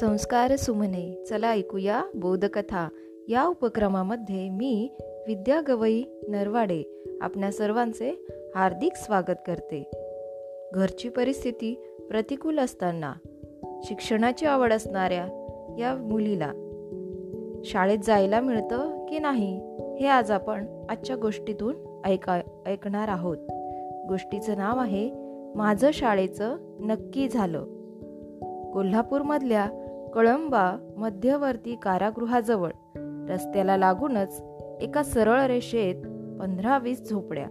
संस्कार सुमने. चला ऐकूया बोधकथा. या उपक्रमामध्ये मी विद्या गवई नरवाडे आपल्या सर्वांचे हार्दिक स्वागत करते. घरची परिस्थिती प्रतिकूल असताना शिक्षणाची आवड असणाऱ्या या मुलीला शाळेत जायला मिळतं की नाही हे आज आपण आजच्या गोष्टीतून ऐका ऐकणार आहोत. गोष्टीचं नाव आहे माझं शाळेचं नक्की झालं. कोल्हापूरमधल्या कळंबा मध्यवर्ती कारागृहाजवळ. रस्त्याला लागूनच एका सरळ रेषेत पंधरा वीस झोपड्या.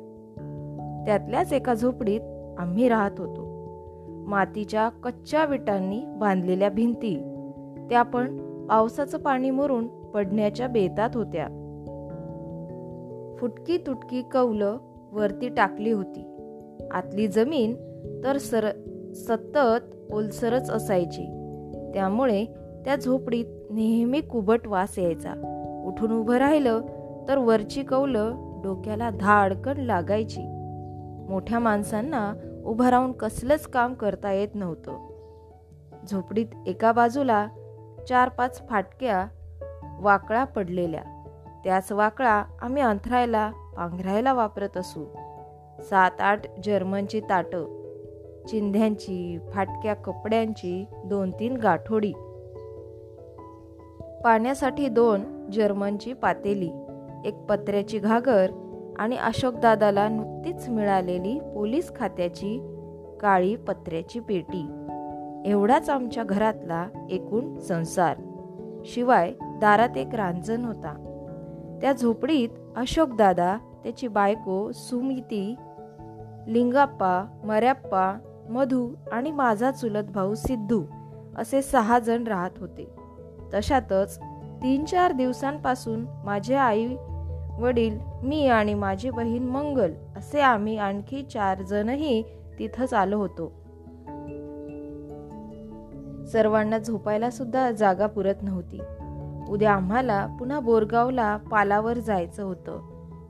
त्यातल्याच एका झोपडीत आम्ही राहत होतो. मातीच्या कच्च्या विटांनी बांधलेल्या भिंती. त्या पण पावसाचं पाणी मुरून पडण्याच्या बेतात होत्या. फुटकी तुटकी कौलं वरती टाकली होती. आतली जमीन तर सर सतत ओलसरच असायची. त्यामुळे त्या झोपडीत नेहमी कुबट वास यायचा. उठून उभं राहिलं तर वरची कौलं डोक्याला धाडकन लागायची. मोठ्या माणसांना उभं राहून कसलंच काम करता येत नव्हतं. झोपडीत एका बाजूला चार पाच फाटक्या वाकळा पडलेल्या. त्याच वाकळा आम्ही अंथरायला पांघरायला वापरत असू. सात आठ जर्मनची ताटं चिंध्यांची फाटक्या कपड्यांची दोन तीन गाठोडी. पाण्यासाठी दोन जर्मनची पातेली एक पत्र्याची घागर आणि अशोकदादाला नुकतीच मिळालेली पोलीस खात्याची काळी पत्र्याची पेटी. एवढाच आमच्या घरातला एकूण संसार. शिवाय दारात एक रांजण होता. त्या झोपडीत अशोकदादा त्याची बायको सुमिती लिंगाप्पा मर्याप्पा मधू आणि माझा चुलत भाऊ सिद्धू असे सहा जण राहत होते. तशातच तीन चार दिवसांपासून माझे आई वडील मी आणि माझी बहीण मंगल असे आम्ही आणखी चार जणही तिथंच आलो होतो. सर्वांना झोपायला सुद्धा जागा पुरत नव्हती. उद्या आम्हाला पुन्हा बोरगावला पालावर जायचं होतं.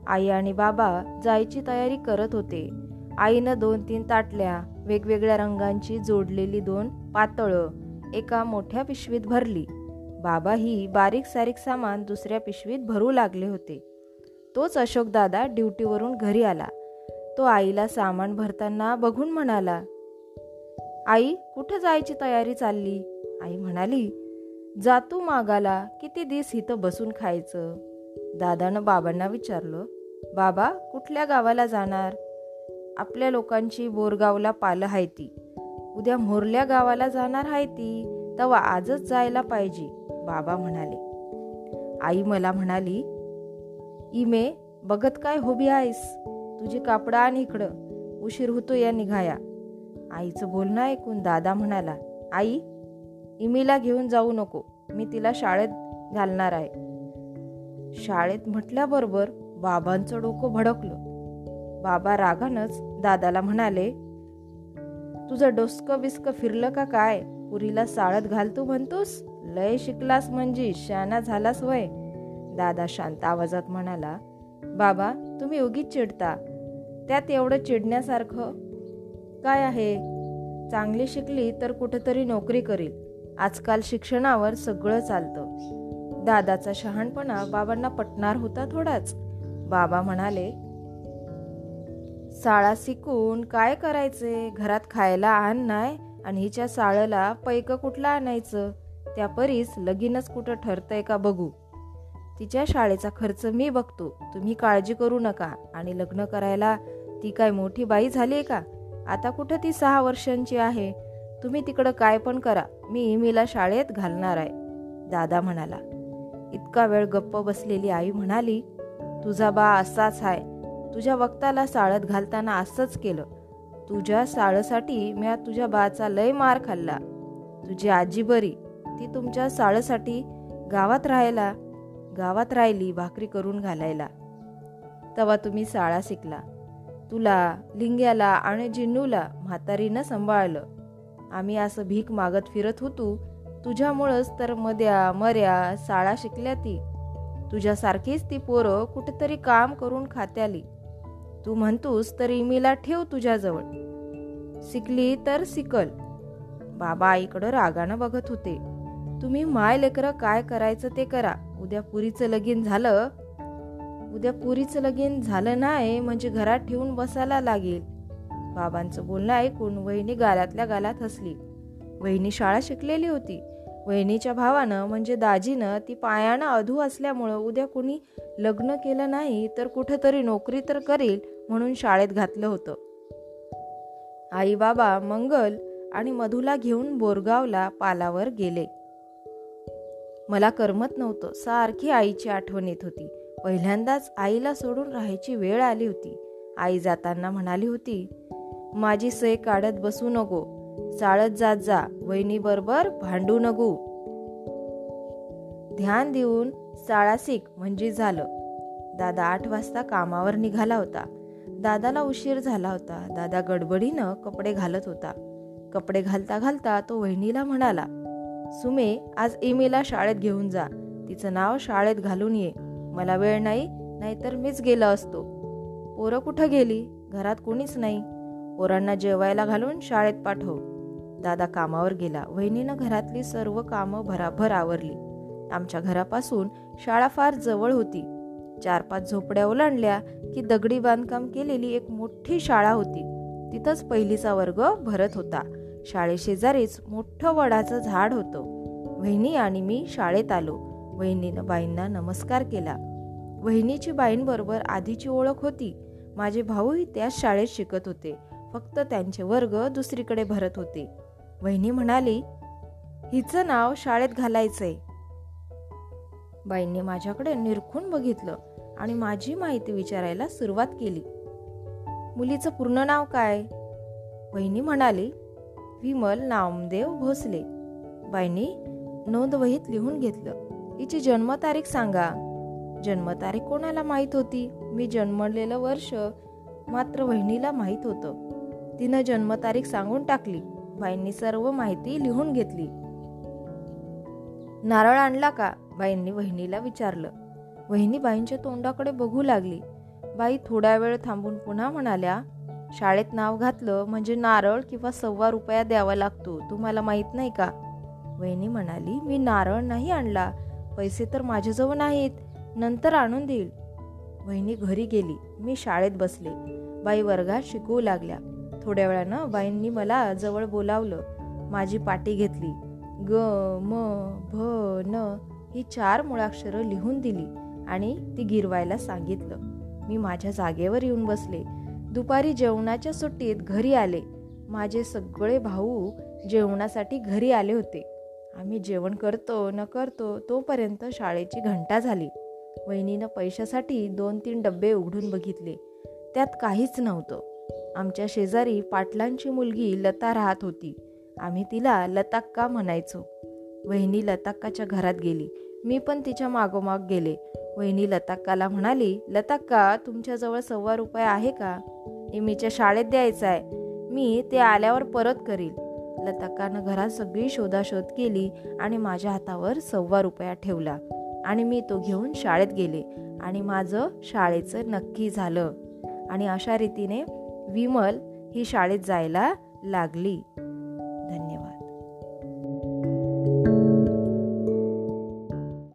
आई आणि बाबा जायची तयारी करत होते. आईनं दोन तीन ताटल्या वेगवेगळ्या रंगांची जोडलेली दोन पातळं एका मोठ्या पिशवीत भरली. बाबा ही बारीक सारीक सामान दुसऱ्या पिशवीत भरू लागले होते. तोच अशोकदादा ड्युटीवरून घरी आला. तो आईला सामान भरताना बघून म्हणाला आई कुठं जायची तयारी चालली? आई म्हणाली जातो मागाला किती दिस इथं बसून खायचं? दादानं बाबांना विचारलं बाबा कुठल्या गावाला जाणार? आपल्या लोकांची बोरगावला पालं आहे ती. उद्या मोरल्या गावाला जाणार आहे ती तवा आजच जायला पाहिजे बाबा म्हणाले. आई मला म्हणाली इमे बघत काय होबी आहेस? तुझी कापडं आणि इकडं उशीर होतो या निघाया. आईचं बोलणं ऐकून दादा म्हणाला आई इमीला घेऊन जाऊ नको मी तिला शाळेत घालणार आहे. शाळेत म्हटल्याबरोबर बाबांचं डोकं भडकलं. बाबा रागानच दादाला म्हणाले तुझं डोसकं बिस्क फिरलं का काय? पुरीला साळत घालतो म्हणतोस? लय शिकलास म्हणजे शाना झालास वय. दादा शांत आवाजात म्हणाला बाबा तुम्ही उगीच चिडता. त्यात एवढं चिडण्यासारखं काय आहे? चांगली शिकली तर कुठेतरी नोकरी करील. आजकाल शिक्षणावर सगळं चालतं. दादाचा शहाणपणा बाबांना पटणार होता थोडाच. बाबा म्हणाले साळा शिकून काय करायचे? घरात खायला आण नाही आणि हिच्या साळला पैक कुठला आणायचं? त्या परीस लगीनच कुठं ठरतंय का बघू. तिच्या शाळेचा खर्च मी बघतो. तुम्ही काळजी करू नका. आणि लग्न करायला ती काय मोठी बाई झाली का? आता कुठं ती सहा वर्षांची आहे? तुम्ही तिकडं काय पण करा. मी इमीला शाळेत घालणार आहे. दादा म्हणाला. इतका वेळ गप्प बसलेली आई म्हणाली तुझा बा असाच आहे तुझ्या वक्ताला साळत घालताना असंच केलं. तुझ्या साळसाठी मी तुझ्या बाचा लय मार खाल्ला. तुझी आजी बरी ती तुमच्या साळसाठी गावात राहायला गावात राहिली भाकरी करून घालायला. तेव्हा तुम्ही साळा शिकला. तुला लिंग्याला आणि जिन्नूला म्हातारीनं सांभाळलं. आम्ही असं भीक मागत फिरत होतो. तुझ्यामुळंच तर मद्या मर्या साळा शिकल्या ती. तुझ्यासारखीच ती पोरं कुठेतरी काम करून खात्याली. तू म्हणतोस तर इमीला ठेव तुझ्याजवळ. शिकली तर सिकल बाबा आईकडं रागानं बघत होते. तुम्ही माय लेकरं काय करायचं ते करा. उद्या पुरीचं लगीन झालं. उद्या पुरीचं लगीन झालं नाही म्हणजे घरात ठेवून बसायला लागेल. बाबांचं बोलणं ऐकून वहिनी गालातल्या गालात हसली. वहिनी शाळा शिकलेली होती. वहिनीच्या भावानं म्हणजे दाजीनं ती पायानं अधू असल्यामुळं उद्या कुणी लग्न केलं नाही तर कुठंतरी नोकरी तर करेल. म्हणून शाळेत घातलं होतं. आई बाबा मंगल आणि मधुला घेऊन बोरगावला पालावर गेले. मला करमत नव्हतं. सारखी आईची आठवण येत होती. पहिल्यांदाच आईला सोडून राहायची वेळ आली होती. आई जाताना म्हणाली होती माझी सय काढत बसू नको. चाळत जात जा. वहिनी बरोबर भांडू नको. ध्यान देऊन चाळा म्हणजे झालं. दादा आठ वाजता कामावर निघाला होता. दादाला उशीर झाला होता. दादा गडबडीनं कपडे घालत होता. कपडे घालता घालता तो वहिनीला म्हणाला सुमे आज एमीला शाळेत घेऊन जा. तिचं नाव शाळेत घालून ये. मला वेळ नाही नाहीतर मीच गेलो असतो. पोरं कुठं गेली? घरात कोणीच नाही. पोरांना जेवायला घालून शाळेत पाठव. दादा कामावर गेला. वहिनीनं घरातली सर्व कामं भराभर आवरली. आमच्या घरापासून शाळा फार जवळ होती. चार पाच झोपड्या ओलांडल्या की दगडी बांधकाम केलेली एक मोठी शाळा होती. तिथंच पहिलीचा वर्ग भरत होता. शाळेशेजारीच मोठं वडाचं झाड होतं. वहिनी आणि मी शाळेत आलो. वहिनीनं बाईंना नमस्कार केला. वहिनीची बाईंबरोबर आधीची ओळख होती. माझे भाऊही त्याच शाळेत शिकत होते. फक्त त्यांचे वर्ग दुसरीकडे भरत होते. वहिनी म्हणाली हिचं नाव शाळेत घालायचंय. बाईंनी माझ्याकडे निरखून बघितलं. आणि माझी माहिती विचारायला सुरुवात केली. मुलीचं पूर्ण नाव काय? बहिणी म्हणाली विमल नामदेव भोसले. बाईंनी नोंदवहीत लिहून घेतलं. हिची जन्मतारीख सांगा. जन्मतारीख कोणाला माहीत होती? मी जन्मलेलं वर्ष मात्र वहिनीला माहीत होतं. तिनं जन्मतारीख सांगून टाकली. बाईंनी सर्व माहिती लिहून घेतली. नारळ आणला का? बाईंनी वहिनीला विचारलं. वहिनी बाईंच्या तोंडाकडे बघू लागली. बाई थोडा वेळ थांबून पुन्हा म्हणाल्या शाळेत नाव घातलं म्हणजे नारळ किंवा सव्वा रुपया द्यावा लागतो तुम्हाला माहीत नाही का? वहिनी म्हणाली मी नारळ नाही आणला पैसे तर माझ्याजवळ नाहीत नंतर आणून देईल. वहिनी घरी गेली मी शाळेत बसले. बाई वर्गात शिकवू लागल्या. थोड्या वेळानं बाईंनी मला जवळ बोलावलं. माझी पाटी घेतली. ग म भ न ही चार मुळाक्षरं लिहून दिली. आणि ती गिरवायला सांगितलं. मी माझ्या जागेवर येऊन बसले. दुपारी जेवणाच्या सुट्टीत घरी आले. माझे सगळे भाऊ जेवणासाठी घरी आले होते. आम्ही जेवण करतो न करतो तोपर्यंत शाळेची घंटा झाली. वहिनीनं पैशासाठी दोन तीन डब्बे उघडून बघितले. त्यात काहीच नव्हतं. आमच्या शेजारी पाटलांची मुलगी लता राहत होती. आम्ही तिला लताक्का म्हणायचो. वहिनी लताक्काच्या घरात गेली. मी पण तिच्या मागोमाग गेले. वहिनी लताक्काला म्हणाली लताक्का तुमच्याजवळ सव्वा रुपये आहे का? इमीच्या शाळेत द्यायचा आहे. मी ते आल्यावर परत करील. लताक्कानं घरात सगळी शोधाशोध केली आणि माझ्या हातावर सव्वा रुपया ठेवला. आणि मी तो घेऊन शाळेत गेले. आणि माझं शाळेचं नक्की झालं. आणि अशा रीतीने विमल ही शाळेत जायला लागली.